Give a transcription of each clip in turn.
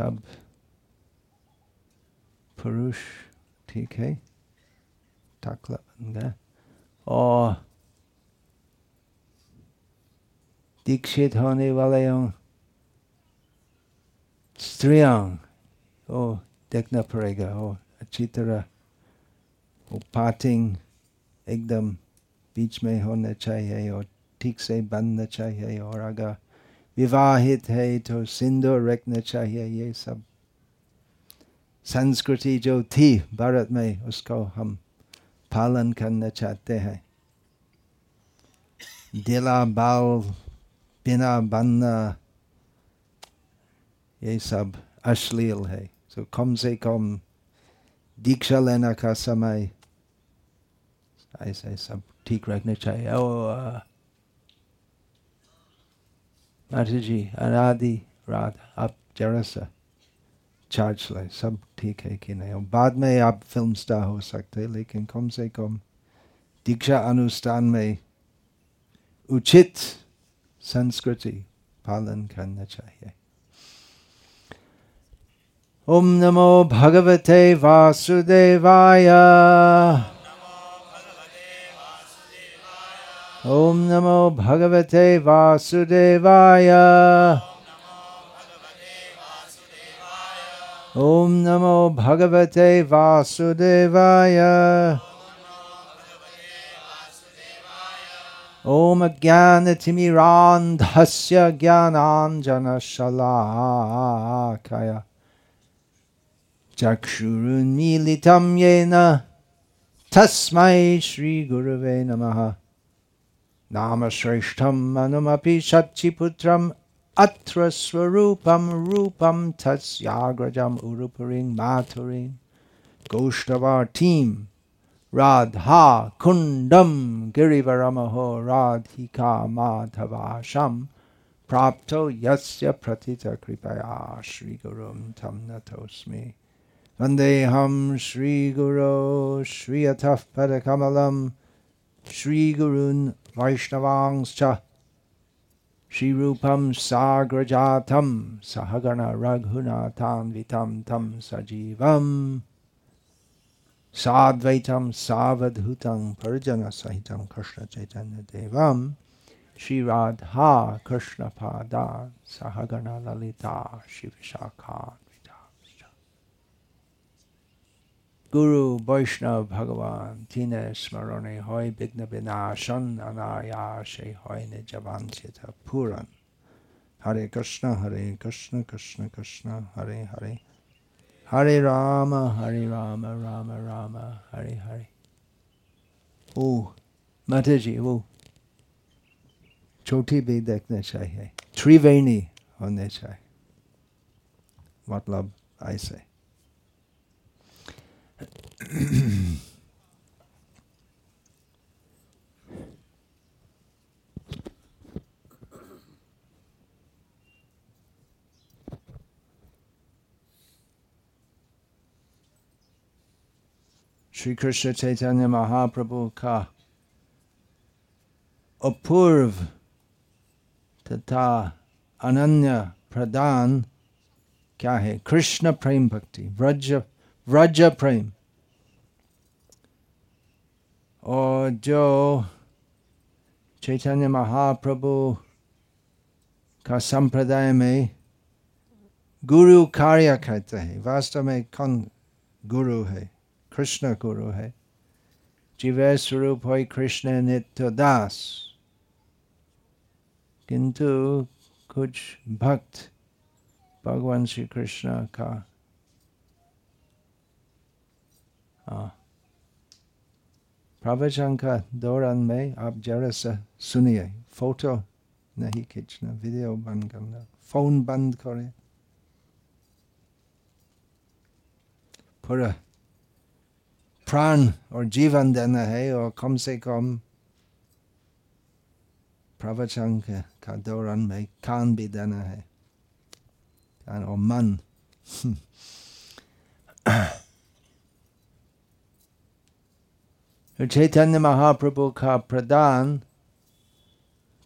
सब पुरुष, ठीक है? टकला और दीक्षित होने वाले स्त्रियाँ ओ, देखना पड़ेगा। ओ, अच्छी तरह। वो पार्टिंग एकदम बीच में होना चाहिए और ठीक से बनना चाहिए और अगर विवाहित है तो सिंदूर रखना चाहिए ये सब। संस्कृति जो थी भारत में, उसको हम पालन करना चाहते हैं। दिला, बाल, बिना बनना, ये सब अश्लील है। तो कम से कम दीक्षा लेने का समय, ऐसे सब ठीक रखना चाहिए। और माता जी अनादि राधा आप जरा सा चार्ज ले, सब ठीक है कि नहीं? बाद में आप फ़िल्म स्टार हो सकते लेकिन कम से कम दीक्षा अनुष्ठान में उचित संस्कृति पालन करना चाहिए। ओम नमो भगवते वासुदेवाय। ओम नमो भगवते वासुदेवाय। ओम नमो भगवते वासुदेवाय। ॐ ज्ञानतिमिरान्धस्य ज्ञानाञ्जनशलाकय। चक्षुरुन्मीलितं येन। तस्मै श्रीगुरवे नमः। नामश्रेष्ठम् अनुमपि शचिपुत्रम् अत्र स्वरूपं रूपं तस्याग्रजम् उरुपुरीं माथुरीं गोष्ठवाटीम् राधा कुण्डं गिरिवरमहो राधिका माधवाशं प्राप्तो यस्य प्रथितकृपया श्रीगुरुं तं नतोऽस्मि। वन्देऽहं श्रीगुरो श्रियतः पदकमलं श्रीगुरून् वैष्णवांश्च श्रीरूपं साग्रजातं सहगण रघुनाथान्वितं तं सजीवम् साद्वैतं सावधूतं परिजनसहितं कृष्णचैतन्यदेवं Shri Radha कृष्णपादा सहगणललिता शिवशाखान्विता Guru Vaishnav Bhagavan Tine Smarone Hoi Bigna Vinashan Anayashe Hoy Nijavanchita Puran Hare Krishna Hare Krishna Krishna Krishna Hare Hare Hare Rama Hare Rama Rama Rama Hare Hare Oh Mataji Oh Choti Bhi छोटी भी देखने चाहिए त्रिवेणी होने चाहिए I say Shri Krishna Chaitanya Mahaprabhu का अपूर्व तथा अनन्य प्रदान क्या है कृष्ण प्रेम भक्ति व्रज व्रज प्रेम और जो चैतन्य महाप्रभु का संप्रदाय में गुरु कार्य करते हैं वास्तव में कौन गुरु है कृष्ण गुरु है जीव स्वरूप है कृष्ण नित्य दास किंतु कुछ भक्त भगवान श्री कृष्ण का प्रवचन का दौरान में आप जरा सा सुनिए फ़ोटो नहीं खींचना वीडियो बंद करना फ़ोन बंद करें पूरा प्राण और जीवन देना है और कम से कम प्रवचन का दौरान में कान भी देना है कान और मन चैतन्य महाप्रभु का प्रदान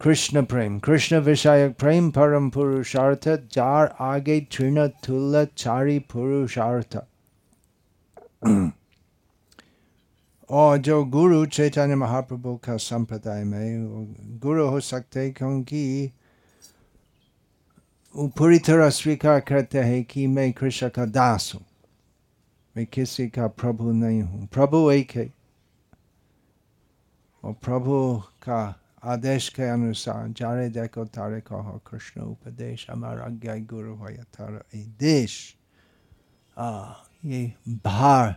कृष्ण प्रेम कृष्ण विषयक प्रेम परम पुरुषार्थ जार आगे तृण तुल चारी पुरुषार्थ और जो गुरु चैतन्य महाप्रभु का संप्रदाय में गुरु हो सकते क्योंकि वो पूरी तरह स्वीकार करते हैं कि मैं कृष्ण का दास हूँ मैं किसी का प्रभु नहीं हूँ प्रभु एक है और प्रभु का आदेश के अनुसार जारे देखो तारे कहो कृष्ण उपदेश हमारा आज्ञा गुरु हो तारा देश आ ये भार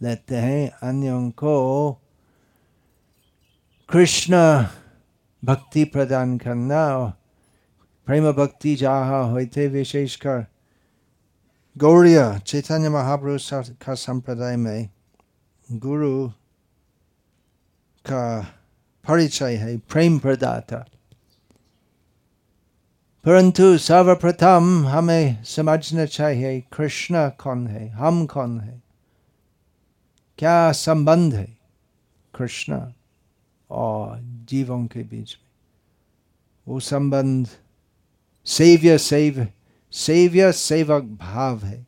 लेते हैं अन्यों को कृष्ण भक्ति प्रदान करना प्रेम भक्ति जहा होते विशेषकर गौड़िय चैतन्य महाप्रभु का संप्रदाय में गुरु का परिचय है प्रेम प्रदाता परंतु सर्वप्रथम हमें समझना चाहिए कृष्ण कौन है हम कौन है क्या संबंध है कृष्ण और जीवों के बीच में वो संबंध सेव्य सेव सेव्य सेवक भाव है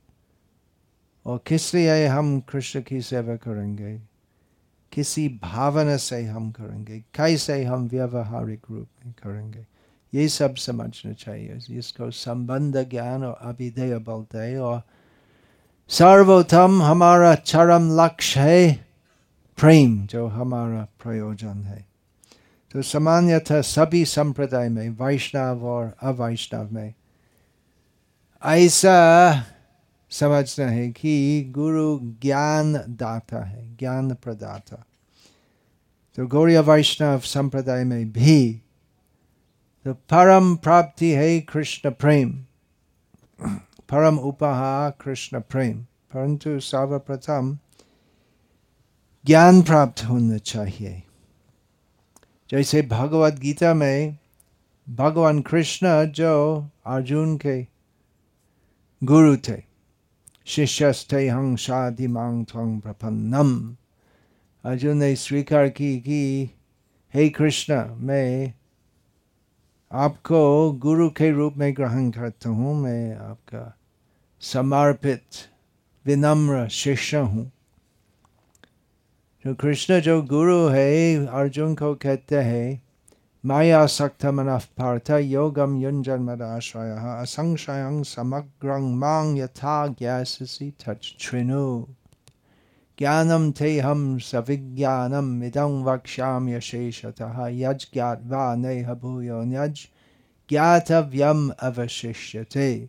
और किस लिए हम कृष्ण की सेवा करेंगे किसी भावना से हम करेंगे कैसे हम व्यवहारिक रूप में करेंगे। ये सब समझना चाहिए। इसको संबंध ज्ञान और अभिधेय बोलते हैं, और सर्वोत्तम हमारा चरम लक्ष्य है प्रेम, जो हमारा प्रयोजन है। तो सामान्यतः सभी संप्रदाय में, वैष्णव और अवैष्णव में, ऐसा समझना है कि गुरु ज्ञान दाता है, ज्ञान प्रदाता। तो गौरी वैष्णव संप्रदाय में भी तो परम प्राप्ति है कृष्ण प्रेम। परम उपहार कृष्ण प्रेम। परंतु सर्वप्रथम ज्ञान प्राप्त होना चाहिए। जैसे भगवत गीता में भगवान कृष्ण जो अर्जुन के गुरु थे शिष्यस्थे हंग शादी मांग थंग प्रपन्नम अर्जुन ने स्वीकार की कि हे कृष्ण मैं आपको गुरु के रूप में ग्रहण करता हूँ मैं आपका समर्पित विनम्र शिष्य हूँ जो कृष्ण जो गुरु है अर्जुन को कहते हैं Maya saktamanaf partha yogam yunjanmadaashraya asangshayang samagrang mang yata gyasasi touch trinu. Gyanam teham savigyanam idang vaksham yasheshataha yaj va neha bhuyo nyaj vyam avashishyate.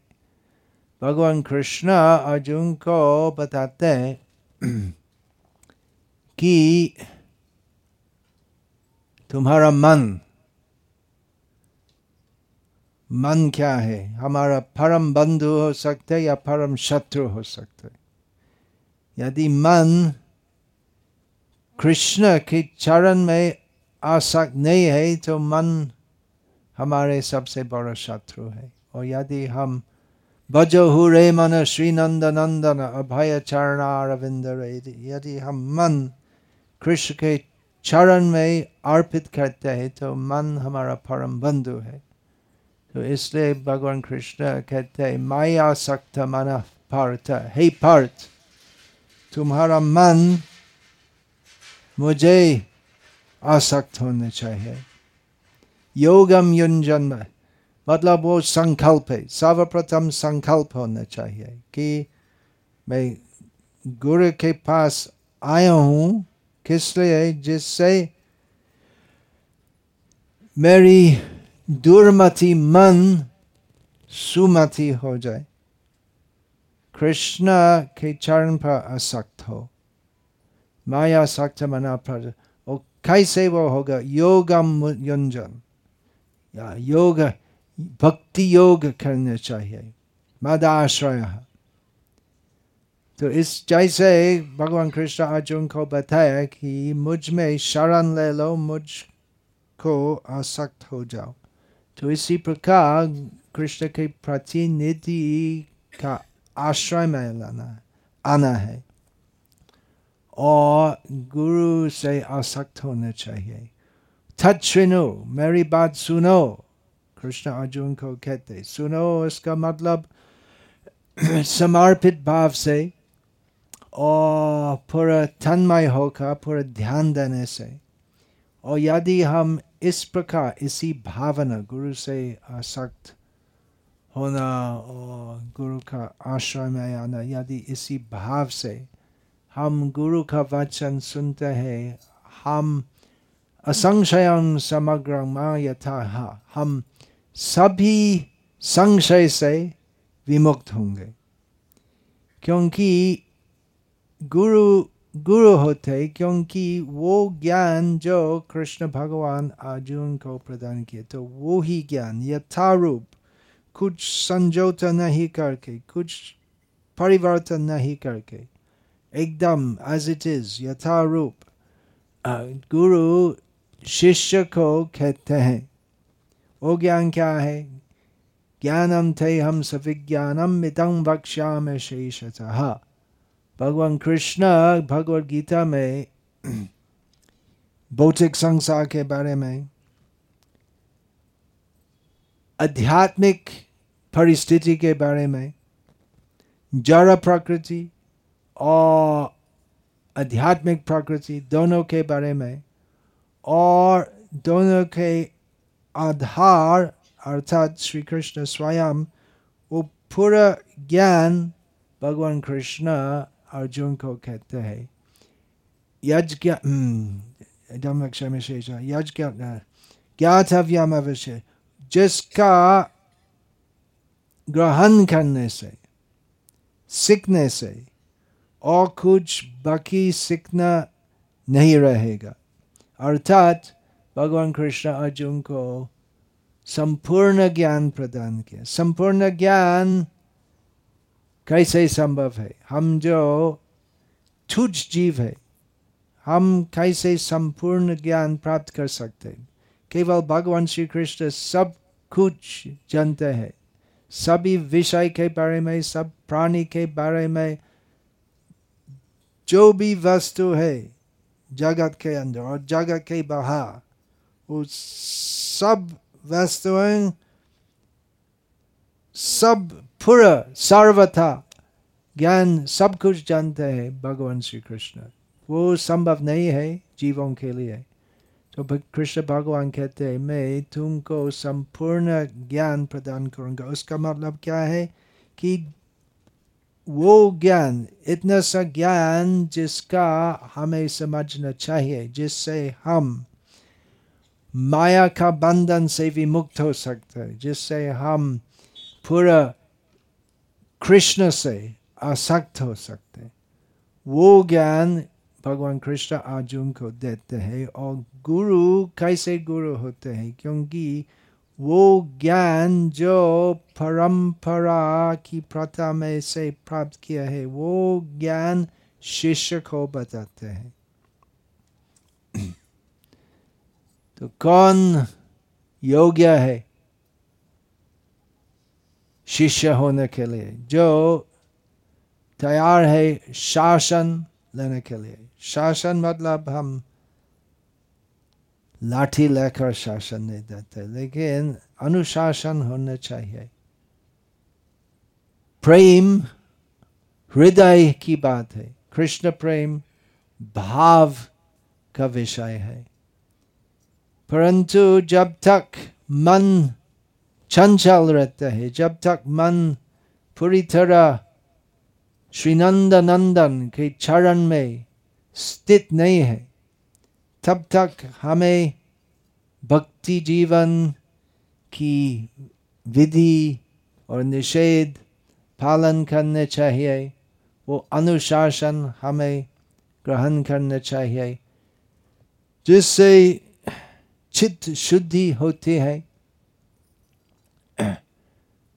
भगवान कृष्ण अर्जुन को बताते कि तुम्हारा मन मन क्या है? हमारा परम बंधु हो सकते या परम शत्रु हो सकते यदि मन कृष्ण के चरण में आसक्त नहीं है तो मन हमारे सबसे बड़ा शत्रु है। और यदि हम भजो रे मन श्री नंद नंदन अभय चरण चरणारविंद यदि हम मन कृष्ण के चरण में अर्पित करते हैं तो मन हमारा परम बंधु है। तो इसलिए भगवान कृष्ण कहते हैं, माया सक्त मन पार्थ, हे पार्थ, तुम्हारा मन मुझे आसक्त होना चाहिए। योगम युंजन मतलब वो संकल्प है, सर्वप्रथम संकल्प होना चाहिए कि मैं गुरु के पास आया हूँ, किस लिए? जिससे मेरी दुर्मति मन सुमति हो जाए। कृष्ण के चरण पर असक्त हो। माया सक्त मना पर और कैसे वो होगा? योगम युंजन योग, भक्ति योग करना चाहिए। मदाश्रय तो इस जैसे भगवान कृष्ण अर्जुन को बताया कि मुझमें शरण ले लो, मुझ को आसक्त हो जाओ। तो इसी प्रकार कृष्ण के प्रतिनिधि का आश्रय में लाना आना है और गुरु से आसक्त होना चाहिए तत्नो मेरी बात सुनो कृष्ण अर्जुन को कहते सुनो इसका मतलब समर्पित भाव से और पूरा तन्मय होकर पूरा ध्यान देने से और यदि हम इस प्रकार इसी भावना गुरु से आसक्त होना और गुरु का आश्रय में आना, यदि इसी भाव से हम गुरु का वचन सुनते हैं, हम असंशय समग्र यथा हम सभी संशय से विमुक्त होंगे। क्योंकि गुरु गुरु होते क्योंकि वो ज्ञान जो कृष्ण भगवान अर्जुन को प्रदान किए तो वो ही ज्ञान, यथारूप। कुछ संजोता नहीं करके, कुछ परिवर्तन नहीं करके। एकदम एज इट इज़ यथारूप। गुरु शिष्य को कहते हैं वो ज्ञान क्या है? ज्ञानम थे हम सभी सविज्ञानम मितं वक्ष्याम शेषतः। भगवान कृष्ण भगवद गीता में भौतिक संसार के बारे में आध्यात्मिक परिस्थिति के बारे में जड़ प्रकृति और आध्यात्मिक प्रकृति दोनों के बारे में और दोनों के आधार अर्थात श्री कृष्ण स्वयं वो पूरा ज्ञान भगवान कृष्ण अर्जुन को कहते हैं, यज्ञ यज्ञ ज्ञातव्यम अवश्य जिसका ग्रहण करने से, सीखने से, और कुछ बाकी सीखना नहीं रहेगा। अर्थात, भगवान कृष्ण अर्जुन को संपूर्ण ज्ञान प्रदान किया। संपूर्ण ज्ञान कैसे संभव है? हम जो तुझ जीव है, हम कैसे संपूर्ण ज्ञान प्राप्त कर सकते हैं? केवल भगवान श्री कृष्ण सब कुछ जानते हैं। सभी विषय के बारे में, सब प्राणी के बारे में, जो भी वस्तु है जगत के अंदर और जगत के बाहर, वो सब वस्तुएँ, सब पूरा सर्वथा ज्ञान सब कुछ जानते हैं भगवान श्री कृष्ण वो संभव नहीं है जीवों के लिए तो कृष्ण भगवान कहते हैं मैं तुमको संपूर्ण ज्ञान प्रदान करूँगा उसका मतलब क्या है कि वो ज्ञान इतना सा ज्ञान जिसका हमें समझना चाहिए जिससे हम माया का बंधन से भी मुक्त हो सकते हैं जिससे हम पूरा कृष्ण से आसक्त हो सकते वो ज्ञान भगवान कृष्ण अर्जुन को देते हैं और गुरु कैसे गुरु होते हैं क्योंकि वो ज्ञान जो परंपरा की प्रथा में से प्राप्त किया है वो ज्ञान शिष्य को बताते हैं तो कौन योग्य है शिष्य होने के लिए, जो तैयार है शासन लेने के लिए। शासन मतलब हम लाठी लेकर शासन नहीं देते, लेकिन अनुशासन होना चाहिए। प्रेम हृदय की बात है। कृष्ण प्रेम भाव का विषय है। परंतु जब तक मन चंचल रहता है जब तक मन पूरी तरह श्री नंद नंदन के चरण में स्थित नहीं है तब तक हमें भक्ति जीवन की विधि और निषेध पालन करने चाहिए वो अनुशासन हमें ग्रहण करना चाहिए जिससे चित्त शुद्धि होती है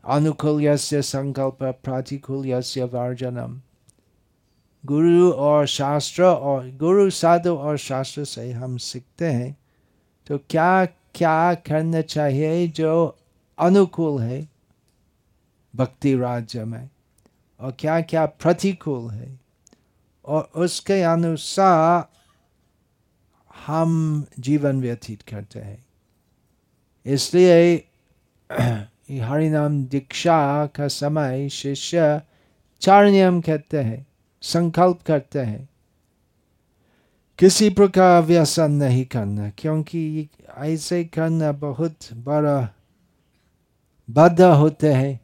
अनुकूल संकल्प प्रतिकूल वर्जनम गुरु और शास्त्र और गुरु साधु और शास्त्र से हम सीखते हैं तो क्या क्या करना चाहिए जो अनुकूल है? भक्ति राज्य में। और क्या क्या प्रतिकूल है? और उसके अनुसार हम जीवन व्यतीत करते हैं। इसलिए हरिनाम दीक्षा का समय शिष्य चार नियम कहते हैं, संकल्प करते हैं। किसी प्रकार व्यसन नहीं करना, क्योंकि ऐसे करना बहुत बड़ा बाधा होते हैं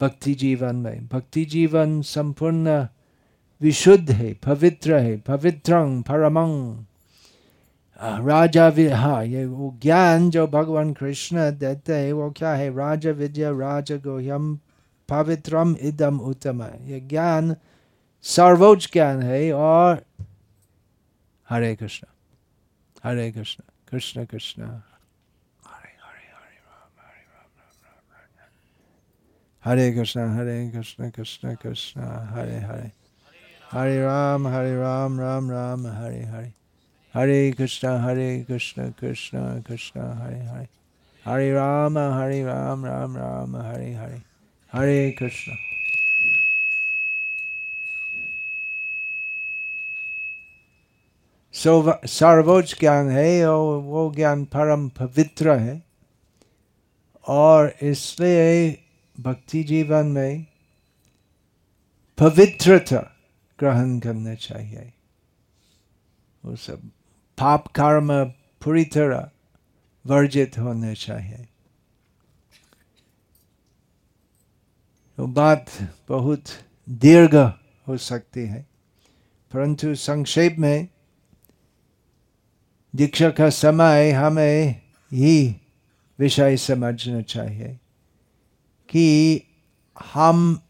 भक्ति जीवन में। भक्ति जीवन संपूर्ण विशुद्ध है, पवित्र है, पवित्रं परमंग राजा हाँ ये वो ज्ञान जो भगवान कृष्ण देते हैं, वो क्या है? राजा विद्या राज गोह्यम पवित्रम, इदम, उत्तम ये ज्ञान, सर्वोच्च ज्ञान है और हरे कृष्ण हरे कृष्ण कृष्ण कृष्ण। हरे कृष्ण हरे कृष्ण कृष्ण कृष्ण, हरे हरे। हरे राम हरे राम राम राम, हरे हरे। हरे कृष्ण हरे कृष्ण कृष्ण कृष्ण हरे हरे हरे राम हरे राम राम राम हरे हरे हरे कृष्ण सर्वोच्च ज्ञान है और वो ज्ञान परम पवित्र है और इसलिए भक्ति जीवन में पवित्रता ग्रहण करना चाहिए वो सब पाप कर्म पूरी तरह वर्जित होना चाहिए। तो बात बहुत दीर्घ हो सकती है, परंतु संक्षेप में दीक्षा का समय हमें ही विषय समझना चाहिए कि हम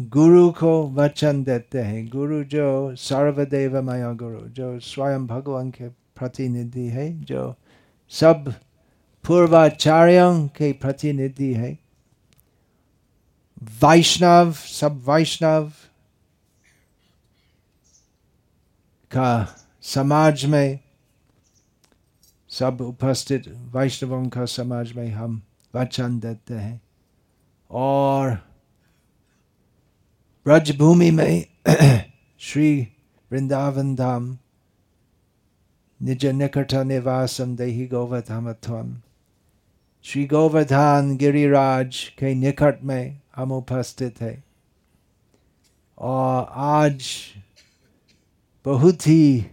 गुरु को वचन देते हैं। गुरु जो सर्वदेव माया गुरु, जो स्वयं भगवान के प्रतिनिधि है, जो सब पूर्वाचार्यों के प्रतिनिधि है। वैष्णव, सब वैष्णव का समाज में, सब उपस्थित वैष्णवों का समाज में हम वचन देते हैं। और ब्रजभूमि में श्री वृंदावन धाम निज निकट निवासम देही गोवर्धमत्वम श्री गोवर्धन गिरिराज के निकट में हम उपस्थित है और आज बहुत ही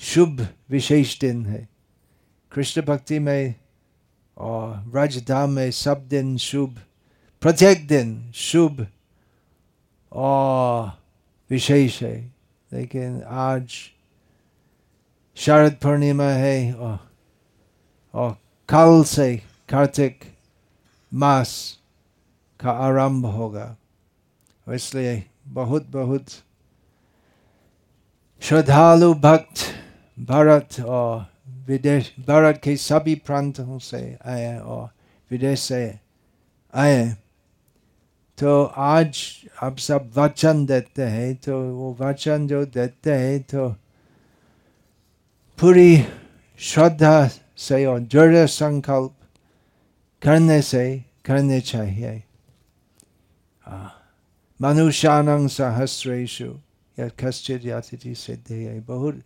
शुभ विशेष दिन है कृष्ण भक्ति में और राजधाम में सब दिन शुभ प्रत्येक दिन शुभ और विशेष है लेकिन आज शरद पूर्णिमा है और, और कल से कार्तिक मास का आरंभ होगा इसलिए बहुत बहुत श्रद्धालु भक्त भारत और विदेश भारत के सभी प्रांतों से आए और विदेश से आए तो आज आप सब वचन देते हैं तो वो वचन जो देते हैं तो पूरी श्रद्धा से और दृढ़ संकल्प करने से करने चाहिए। मनुष्यानं सहस्रेशु या कश्चित सिद्धि है। बहुत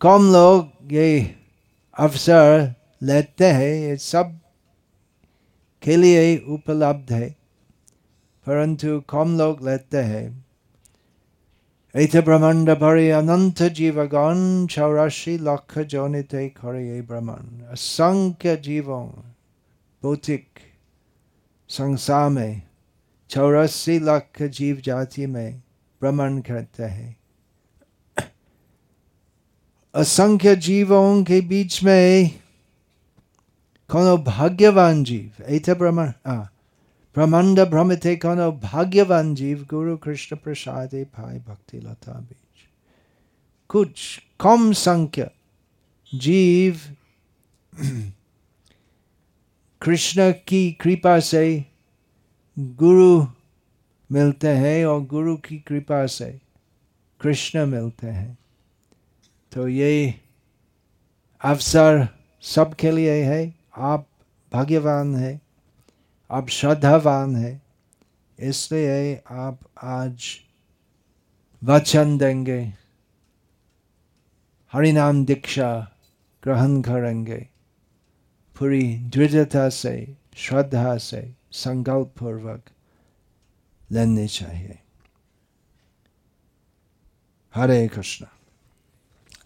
कम लोग ये अवसर लेते हैं, ये सब के लिए उपलब्ध है। परंतु कम लोग लेते हैं ऐत ब्रह्मांड भरे अनंत जीवगण चौरासी लक्ष जोनित करे ये ब्रह्मांड असंख्य जीवों भौतिक संसार में चौरासी लाख जीव जाति में भ्रमण करते हैं असंख्य जीवों के बीच में कोनो भाग्यवान जीव ऐसे ब्रह्मण ब्रह्मांड भ्रमित कोनो भाग्यवान जीव गुरु कृष्ण प्रसाद भाई भक्ति लता बीच कुछ कम संख्या जीव कृष्ण की कृपा से गुरु मिलते हैं और गुरु की कृपा से कृष्ण मिलते हैं तो ये अवसर सबके लिए है आप भाग्यवान है आप श्रद्धावान है, इसलिए आप आज वचन देंगे। हरिनाम दीक्षा ग्रहण करेंगे। पूरी दृढ़ता से, श्रद्धा से संकल्प पूर्वक लेने चाहिए। हरे कृष्ण।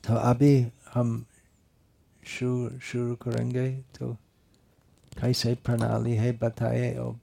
तो अभी हम शुरू शुरू करेंगे तो कैसे प्रणाली है बताए और